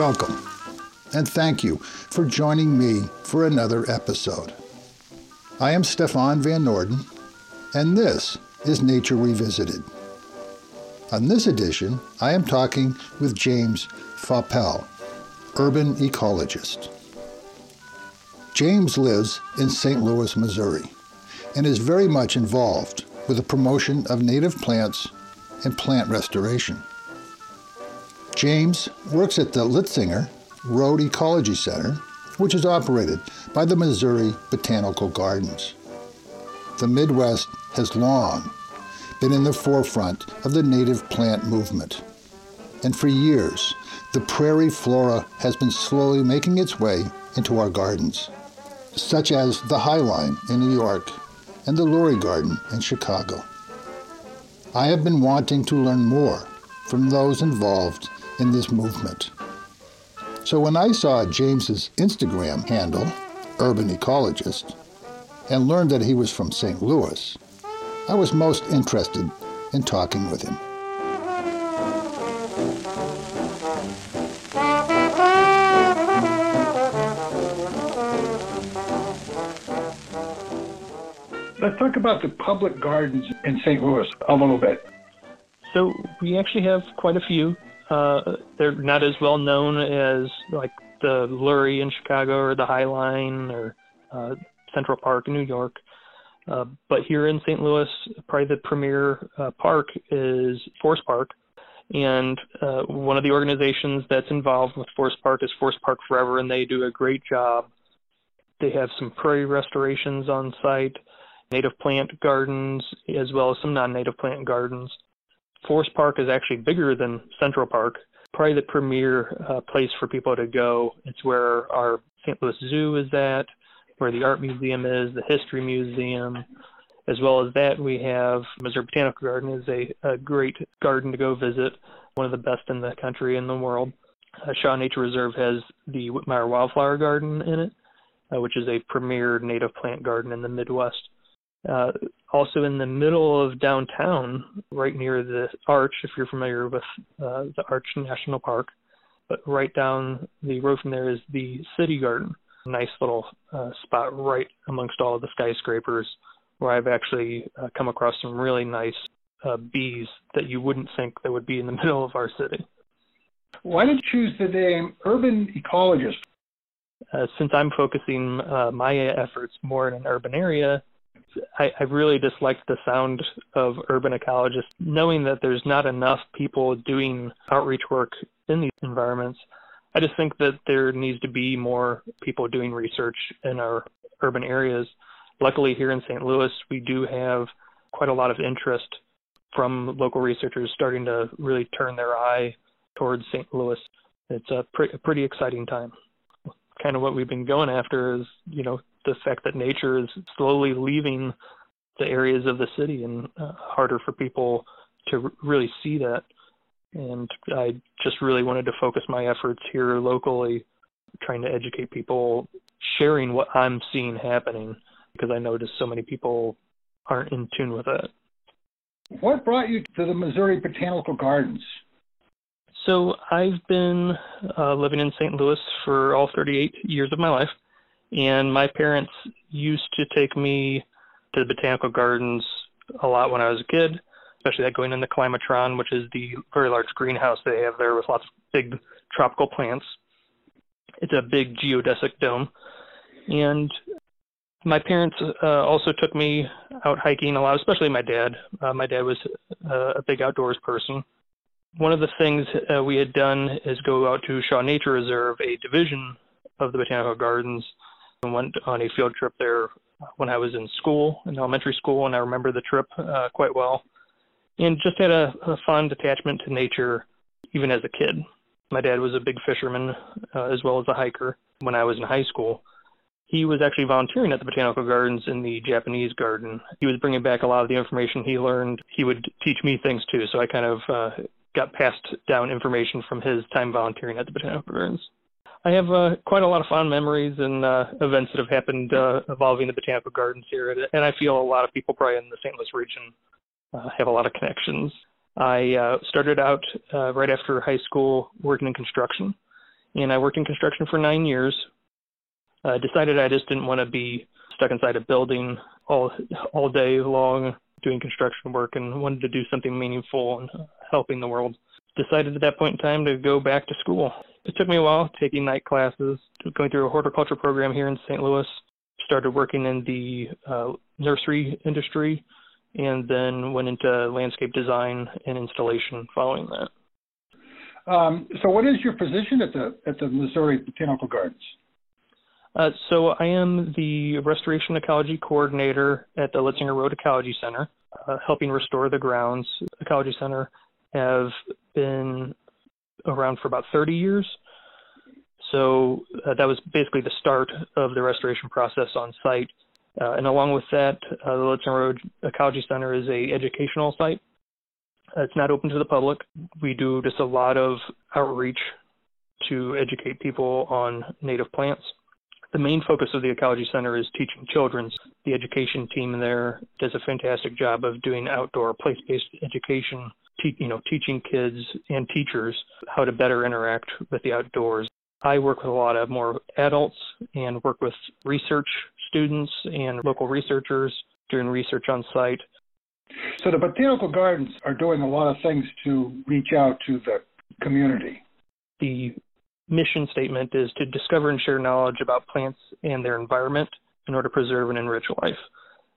Welcome, and thank you for joining me for another episode. I am Stefan Van Noorden, and this is Nature Revisited. On this edition, I am talking with James Faupel, urban ecologist. James lives in St. Louis, Missouri, and is very much involved with the promotion of native plants and plant restoration. James works at the Litzinger Road Ecology Center, which is operated by the Missouri Botanical Gardens. The Midwest has long been in the forefront of the native plant movement. And for years, the prairie flora has been slowly making its way into our gardens, such as the Highline in New York and the Lurie Garden in Chicago. I have been wanting to learn more from those involved in this movement. So when I saw James's Instagram handle, Urban Ecologist, and learned that he was from St. Louis, I was most interested in talking with him. Let's talk about the public gardens in St. Louis a little bit. So we actually have quite a few. Uh, they're not as well known as like the Lurie in Chicago or the High Line or uh, Central Park in New York. Uh, but here in St. Louis, probably the premier uh, park is Forest Park. And uh, one of the organizations that's involved with Forest Park is Forest Park Forever, and they do a great job. They have some prairie restorations on site, native plant gardens, as well as some non native plant gardens. Forest Park is actually bigger than Central Park, probably the premier uh, place for people to go. It's where our St. Louis Zoo is at, where the Art Museum is, the History Museum. As well as that, we have Missouri Botanical Garden is a, a great garden to go visit, one of the best in the country and the world. Uh, Shaw Nature Reserve has the Whitmire Wildflower Garden in it, uh, which is a premier native plant garden in the Midwest. Uh, also in the middle of downtown, right near the Arch, if you're familiar with uh, the Arch National Park, but right down the road from there is the City Garden, a nice little uh, spot right amongst all of the skyscrapers, where I've actually uh, come across some really nice uh, bees that you wouldn't think that would be in the middle of our city. Why did you choose the name urban ecologist? Uh, since I'm focusing uh, my efforts more in an urban area, I, I really dislike the sound of urban ecologists, knowing that there's not enough people doing outreach work in these environments. I just think that there needs to be more people doing research in our urban areas. Luckily, here in St. Louis, we do have quite a lot of interest from local researchers starting to really turn their eye towards St. Louis. It's a, pre- a pretty exciting time. Kind of what we've been going after is, you know, the fact that nature is slowly leaving the areas of the city and uh, harder for people to really see that. And I just really wanted to focus my efforts here locally, trying to educate people, sharing what I'm seeing happening, because I notice so many people aren't in tune with that. What brought you to the Missouri Botanical Gardens? So I've been uh, living in St. Louis for all 38 years of my life. And my parents used to take me to the botanical gardens a lot when I was a kid, especially that going in the climatron, which is the very large greenhouse they have there with lots of big tropical plants. It's a big geodesic dome. And my parents uh, also took me out hiking a lot, especially my dad. Uh, my dad was uh, a big outdoors person. One of the things uh, we had done is go out to Shaw Nature Reserve, a division of the botanical gardens, went on a field trip there when I was in school, in elementary school, and I remember the trip uh, quite well. And just had a, a fond attachment to nature even as a kid. My dad was a big fisherman uh, as well as a hiker when I was in high school. He was actually volunteering at the botanical gardens in the Japanese garden. He was bringing back a lot of the information he learned. He would teach me things too, so I kind of uh, got passed down information from his time volunteering at the botanical gardens. I have uh, quite a lot of fond memories and uh, events that have happened uh, involving the botanical gardens here, and I feel a lot of people probably in the St. Louis region uh, have a lot of connections. I uh, started out uh, right after high school working in construction, and I worked in construction for nine years. I decided I just didn't want to be stuck inside a building all all day long doing construction work and wanted to do something meaningful and helping the world. Decided at that point in time to go back to school. It took me a while taking night classes, going through a horticulture program here in St. Louis, started working in the uh, nursery industry, and then went into landscape design and installation following that. Um, so, what is your position at the at the Missouri Botanical Gardens? Uh, so, I am the restoration ecology coordinator at the Litzinger Road Ecology Center, uh, helping restore the grounds. Ecology Center have been around for about 30 years. So uh, that was basically the start of the restoration process on site. Uh, and along with that, uh, the Litzinger Road Ecology Center is a educational site. Uh, it's not open to the public. We do just a lot of outreach to educate people on native plants. The main focus of the Ecology Center is teaching children. The education team there does a fantastic job of doing outdoor place-based education, te- you know, teaching kids and teachers how to better interact with the outdoors. I work with a lot of more adults and work with research students and local researchers doing research on site. So the botanical gardens are doing a lot of things to reach out to the community. The mission statement is to discover and share knowledge about plants and their environment in order to preserve and enrich life.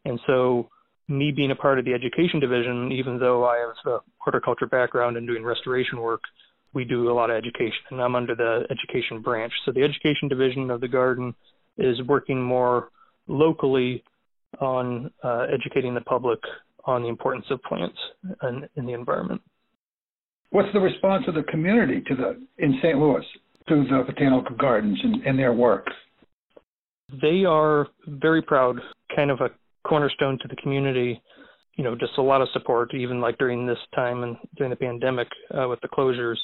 And so me being a part of the education division, even though I have a horticulture background and doing restoration work, we do a lot of education, and I'm under the education branch. So the education division of the garden is working more locally on uh, educating the public on the importance of plants and in the environment. What's the response of the community to the in St. Louis to the botanical gardens and, and their work? They are very proud, kind of a cornerstone to the community. You know, just a lot of support, even like during this time and during the pandemic uh, with the closures.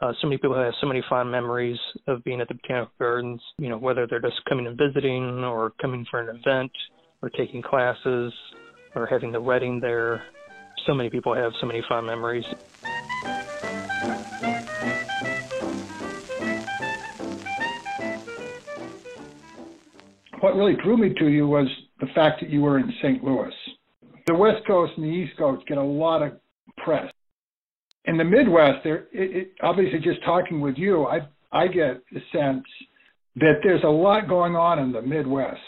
Uh, so many people have so many fond memories of being at the Botanical Gardens, you know, whether they're just coming and visiting or coming for an event or taking classes or having the wedding there. So many people have so many fond memories. What really drew me to you was the fact that you were in St. Louis. The West Coast and the East Coast get a lot of press in the Midwest, there it, it, obviously just talking with you, I I get the sense that there's a lot going on in the Midwest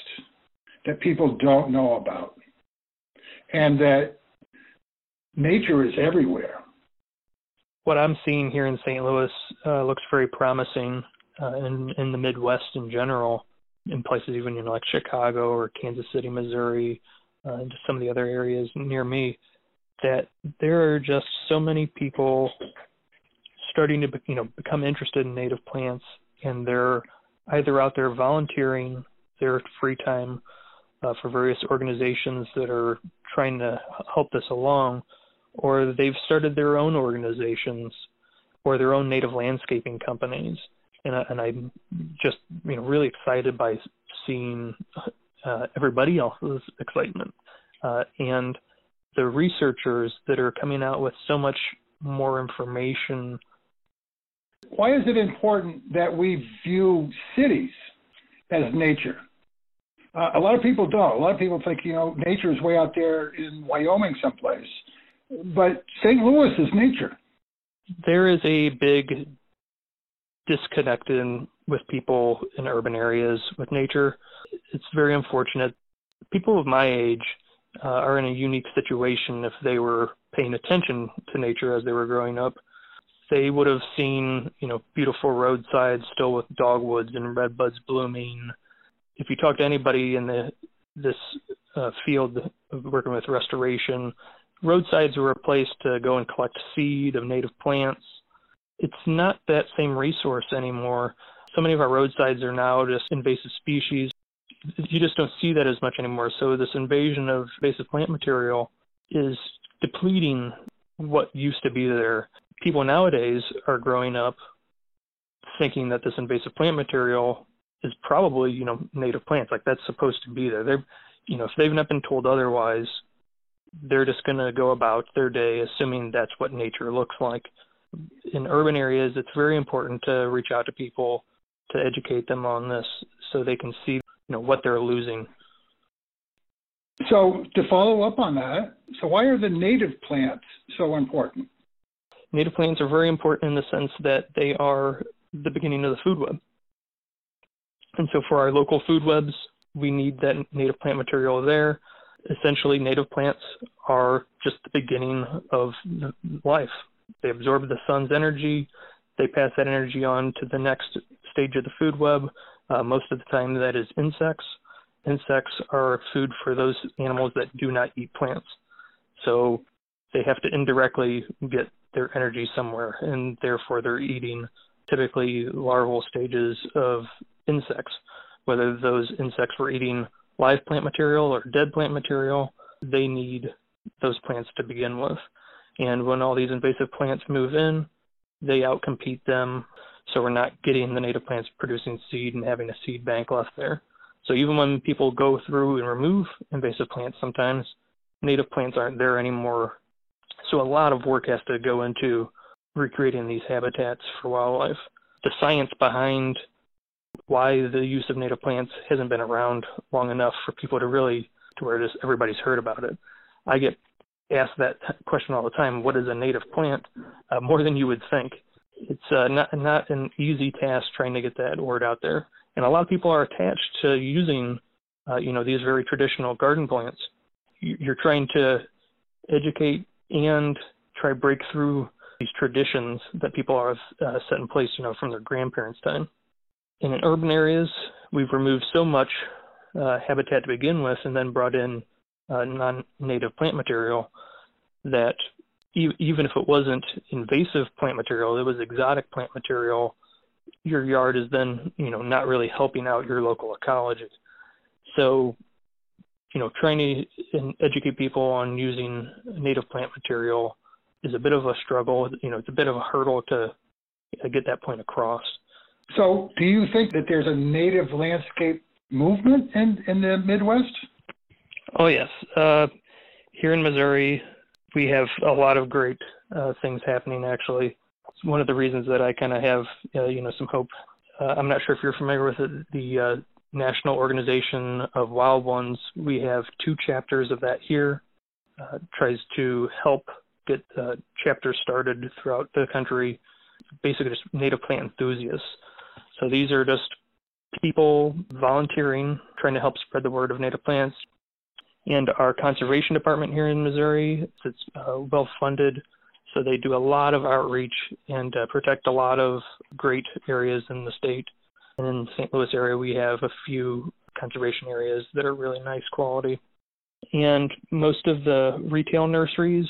that people don't know about, and that nature is everywhere. What I'm seeing here in St. Louis uh, looks very promising uh, in in the Midwest in general, in places even know like Chicago or Kansas City, Missouri, uh, and just some of the other areas near me that there are just so many people starting to you know become interested in native plants and they're either out there volunteering their free time uh, for various organizations that are trying to help this along or they've started their own organizations or their own native landscaping companies and, I, and I'm just you know really excited by seeing uh, everybody else's excitement uh, and the researchers that are coming out with so much more information. Why is it important that we view cities as nature? Uh, a lot of people don't. A lot of people think, you know, nature is way out there in Wyoming someplace. But St. Louis is nature. There is a big disconnect in, with people in urban areas with nature. It's very unfortunate. People of my age uh, are in a unique situation if they were paying attention to nature as they were growing up. They would have seen, you know, beautiful roadsides still with dogwoods and redbuds blooming. If you talk to anybody in the this uh, field working with restoration, roadsides were a place to go and collect seed of native plants. It's not that same resource anymore. So many of our roadsides are now just invasive species you just don't see that as much anymore. So this invasion of invasive plant material is depleting what used to be there. People nowadays are growing up thinking that this invasive plant material is probably, you know, native plants. Like that's supposed to be there. They're, you know, if they've not been told otherwise, they're just going to go about their day assuming that's what nature looks like. In urban areas, it's very important to reach out to people to educate them on this so they can see, you know, what they're losing. So to follow up on that, so why are the native plants so important? Native plants are very important in the sense that they are the beginning of the food web. And so for our local food webs, we need that native plant material there. Essentially, native plants are just the beginning of life. They absorb the sun's energy, they pass that energy on to the next stage of the food web. Uh, most of the time, that is insects. Insects are food for those animals that do not eat plants. So they have to indirectly get their energy somewhere, and therefore they're eating typically larval stages of insects. Whether those insects were eating live plant material or dead plant material, they need those plants to begin with. And when all these invasive plants move in, they outcompete them. So we're not getting the native plants producing seed and having a seed bank left there. So even when people go through and remove invasive plants, sometimes native plants aren't there anymore. So a lot of work has to go into recreating these habitats for wildlife. The science behind why the use of native plants hasn't been around long enough for people to really to where everybody's heard about it. I get asked that question all the time. What is a native plant? Uh, more than you would think. It's uh, not not an easy task trying to get that word out there, and a lot of people are attached to using, uh, you know, these very traditional garden plants. You're trying to educate and try break through these traditions that people have uh, set in place, you know, from their grandparents' time. And in urban areas, we've removed so much uh, habitat to begin with, and then brought in uh, non-native plant material that e- even if it wasn't invasive plant material, it was exotic plant material. Your yard is then, you know, not really helping out your local ecology. So, you know, trying to educate people on using native plant material is a bit of a struggle. You know, it's a bit of a hurdle to get that point across. So, do you think that there's a native landscape movement in, in the Midwest? Oh, yes. Uh, here in Missouri, we have a lot of great uh, things happening, actually. It's one of the reasons that I kind of have, uh, you know, some hope. Uh, I'm not sure if you're familiar with it, the uh, National Organization of Wild Ones. We have two chapters of that here. Uh, tries to help get chapters started throughout the country, basically just native plant enthusiasts. So these are just people volunteering, trying to help spread the word of native plants. And our conservation department here in Missouri, it's uh, well funded, so they do a lot of outreach and uh, protect a lot of great areas in the state. And in the St. Louis area, we have a few conservation areas that are really nice quality. And most of the retail nurseries,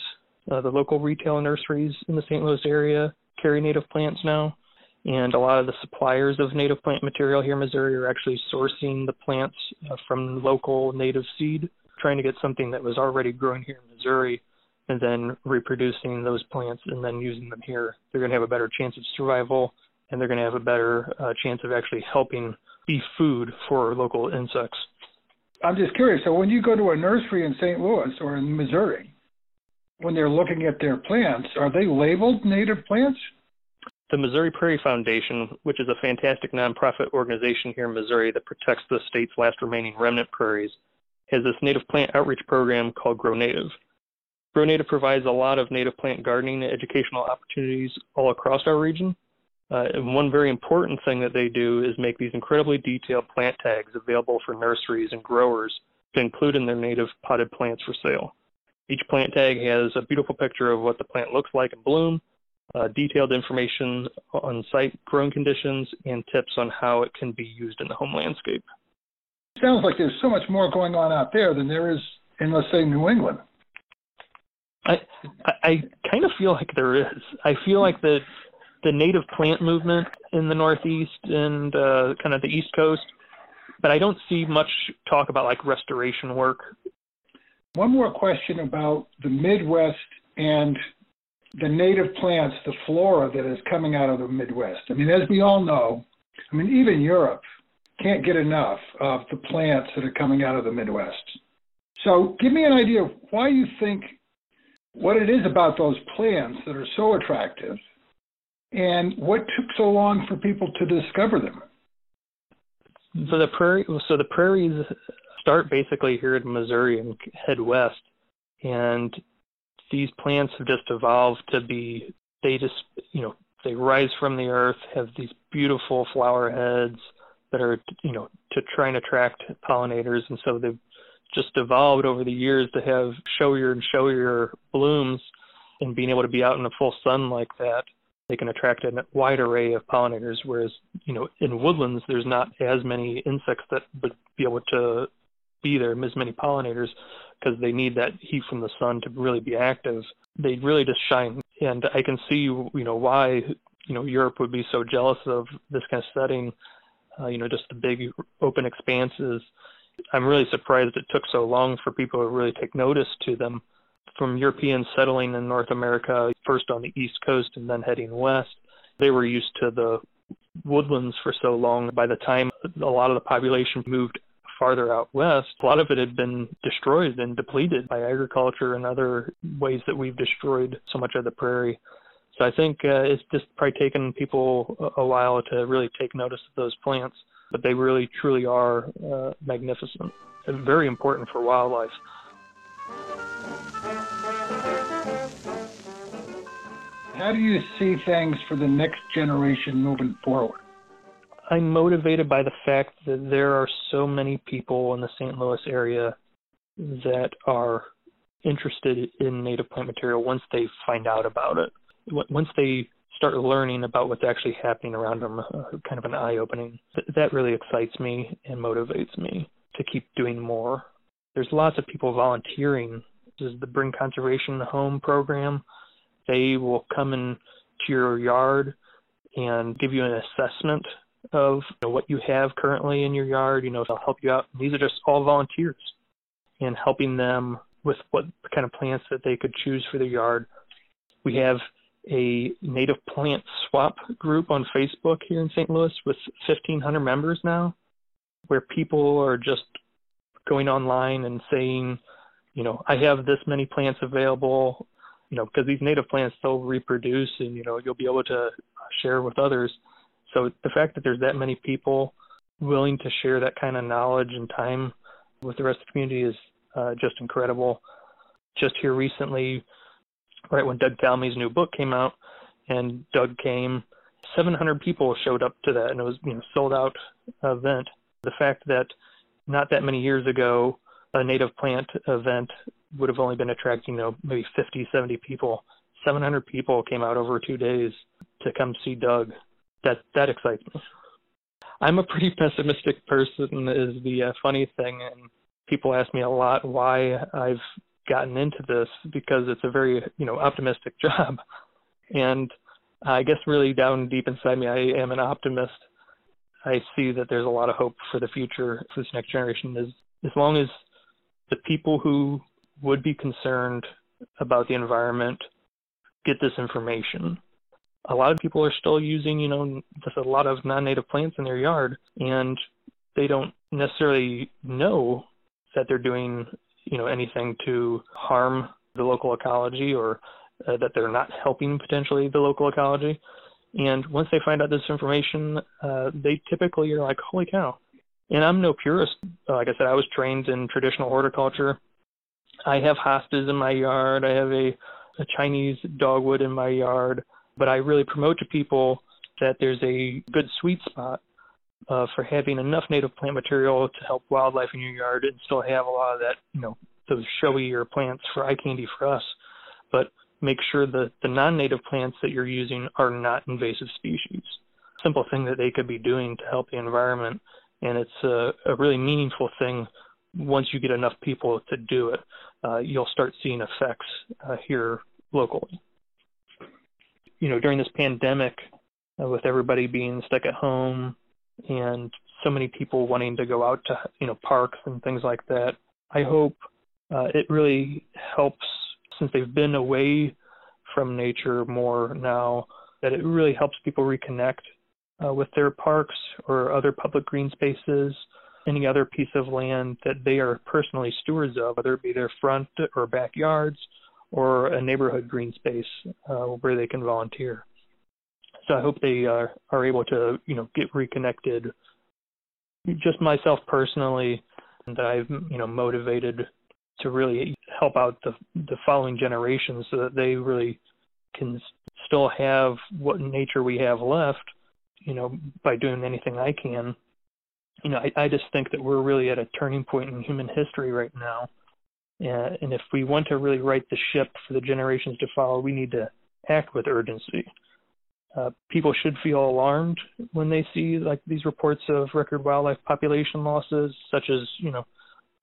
uh, the local retail nurseries in the St. Louis area, carry native plants now. And a lot of the suppliers of native plant material here in Missouri are actually sourcing the plants uh, from local native seed, trying to get something that was already grown here in Missouri and then reproducing those plants and then using them here. They're going to have a better chance of survival and they're going to have a better uh, chance of actually helping be food for local insects. I'm just curious. So when you go to a nursery in St. Louis or in Missouri, when they're looking at their plants, are they labeled native plants? The Missouri Prairie Foundation, which is a fantastic nonprofit organization here in Missouri that protects the state's last remaining remnant prairies, has this native plant outreach program called Grow Native. Grow Native provides a lot of native plant gardening and educational opportunities all across our region. Uh, and one very important thing that they do is make these incredibly detailed plant tags available for nurseries and growers to include in their native potted plants for sale. Each plant tag has a beautiful picture of what the plant looks like in bloom, uh, detailed information on site growing conditions, and tips on how it can be used in the home landscape. Sounds like there's so much more going on out there than there is in, let's say, New England. I I kind of feel like there is. I feel like the the native plant movement in the Northeast and uh, kind of the East Coast, but I don't see much talk about like restoration work. One more question about the Midwest and the native plants, the flora that is coming out of the Midwest. I mean, as we all know, I mean, even Europe can't get enough of the plants that are coming out of the Midwest. So, give me an idea of why you think what it is about those plants that are so attractive And what took so long for people to discover them? So the prairie, so the prairies start basically here in Missouri and head west, and these plants have just evolved to be. They just, you know, they rise from the earth, have these beautiful flower heads that are, you know, to try and attract pollinators, and so they've just evolved over the years to have showier and showier blooms, and being able to be out in the full sun like that they can attract a wide array of pollinators. Whereas, you know, in woodlands, there's not as many insects that would be able to be there, as many pollinators, because they need that heat from the sun to really be active. They really just shine. And I can see, you know, why, you know, Europe would be so jealous of this kind of setting, uh, you know, just the big open expanses. I'm really surprised it took so long for people to really take notice to them from Europeans settling in North America, first on the East Coast and then heading west. They were used to the woodlands for so long. By the time a lot of the population moved farther out west, a lot of it had been destroyed and depleted by agriculture and other ways that we've destroyed so much of the prairie. So I think uh, it's just probably taken people a while to really take notice of those plants, but they really truly are uh, magnificent and very important for wildlife. How do you see things for the next generation moving forward? I'm motivated by the fact that there are so many people in the St. Louis area that are interested in native plant material once they find out about it. Once they start learning about what's actually happening around them, uh, kind of an eye opening. That really excites me and motivates me to keep doing more. There's lots of people volunteering. This is the Bring Conservation Home program. They will come into your yard and give you an assessment of you know, what you have currently in your yard. You know, they'll help you out. These are just all volunteers and helping them with what kind of plants that they could choose for their yard. We have a native plant swap group on Facebook here in St. Louis with 1,500 members now, where people are just going online and saying, you know, I have this many plants available, you know, because these native plants they'll reproduce and you know you'll be able to share with others. So the fact that there's that many people willing to share that kind of knowledge and time with the rest of the community is uh, just incredible. Just here recently, right when Doug Tallamy's new book came out, and Doug came, 700 people showed up to that, and it was you know sold out event. The fact that not that many years ago, a native plant event would have only been attracting, you know, maybe 50, 70 people. 700 people came out over two days to come see Doug. That that excites me. I'm a pretty pessimistic person, is the uh, funny thing, and people ask me a lot why I've gotten into this because it's a very you know optimistic job, and I guess really down deep inside me, I am an optimist. I see that there's a lot of hope for the future for this next generation. As as long as the people who would be concerned about the environment get this information. A lot of people are still using, you know, just a lot of non-native plants in their yard, and they don't necessarily know that they're doing, you know, anything to harm the local ecology or uh, that they're not helping potentially the local ecology. And once they find out this information, uh, they typically are like, "Holy cow!" And I'm no purist. Like I said, I was trained in traditional horticulture I have hostas in my yard. I have a, a Chinese dogwood in my yard. But I really promote to people that there's a good sweet spot uh, for having enough native plant material to help wildlife in your yard and still have a lot of that, you know, those showier plants for eye candy for us. But make sure that the non-native plants that you're using are not invasive species. Simple thing that they could be doing to help the environment, and it's a, a really meaningful thing once you get enough people to do it uh, you'll start seeing effects uh, here locally. You know, during this pandemic, uh, with everybody being stuck at home and so many people wanting to go out to you know parks and things like that, I hope uh, it really helps since they've been away from nature more now that it really helps people reconnect uh, with their parks or other public green spaces any other piece of land that they are personally stewards of, whether it be their front or backyards or a neighborhood green space uh, where they can volunteer. So I hope they are are able to you know get reconnected. Just myself personally, that I've you know motivated to really help out the the following generations so that they really can still have what nature we have left. You know, by doing anything I can. You know, I, I just think that we're really at a turning point in human history right now. Uh, and if we want to really right the ship for the generations to follow, we need to act with urgency. Uh, people should feel alarmed when they see like these reports of record wildlife population losses, such as you know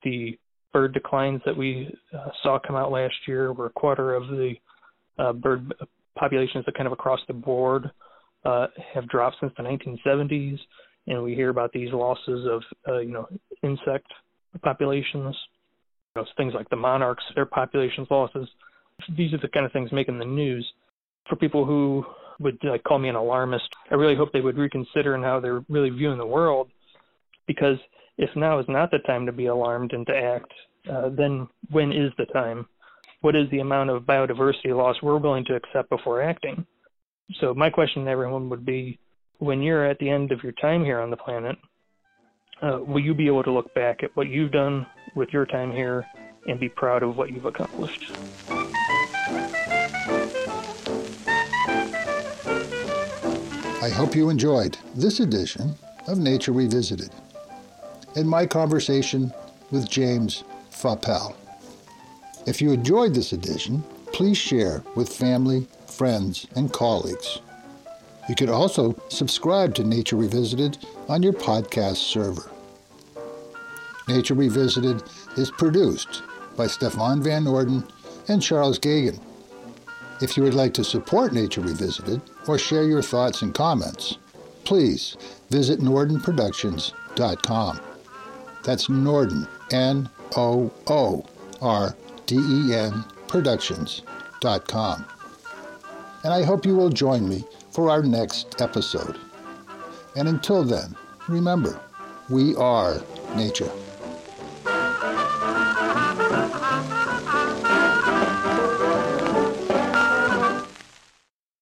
the bird declines that we uh, saw come out last year, where a quarter of the uh, bird populations that kind of across the board uh, have dropped since the 1970s, and we hear about these losses of uh, you know insect populations, you know, things like the monarchs, their populations losses. These are the kind of things making the news. For people who would like call me an alarmist. I really hope they would reconsider in how they're really viewing the world, because if now is not the time to be alarmed and to act, uh, then when is the time? What is the amount of biodiversity loss we're willing to accept before acting? So my question to everyone would be, when you're at the end of your time here on the planet, uh, will you be able to look back at what you've done with your time here and be proud of what you've accomplished? I hope you enjoyed this edition of Nature Revisited and my conversation with James Faupel. If you enjoyed this edition, please share with family, friends, and colleagues. You could also subscribe to Nature Revisited on your podcast server. Nature Revisited is produced by Stefan Van Noorden and Charles Gagan. If you would like to support Nature Revisited or share your thoughts and comments, please visit NoordenProductions.com. That's Noorden, N O O R D E N Productions.com. And I hope you will join me for our next episode. And until then, remember, we are nature.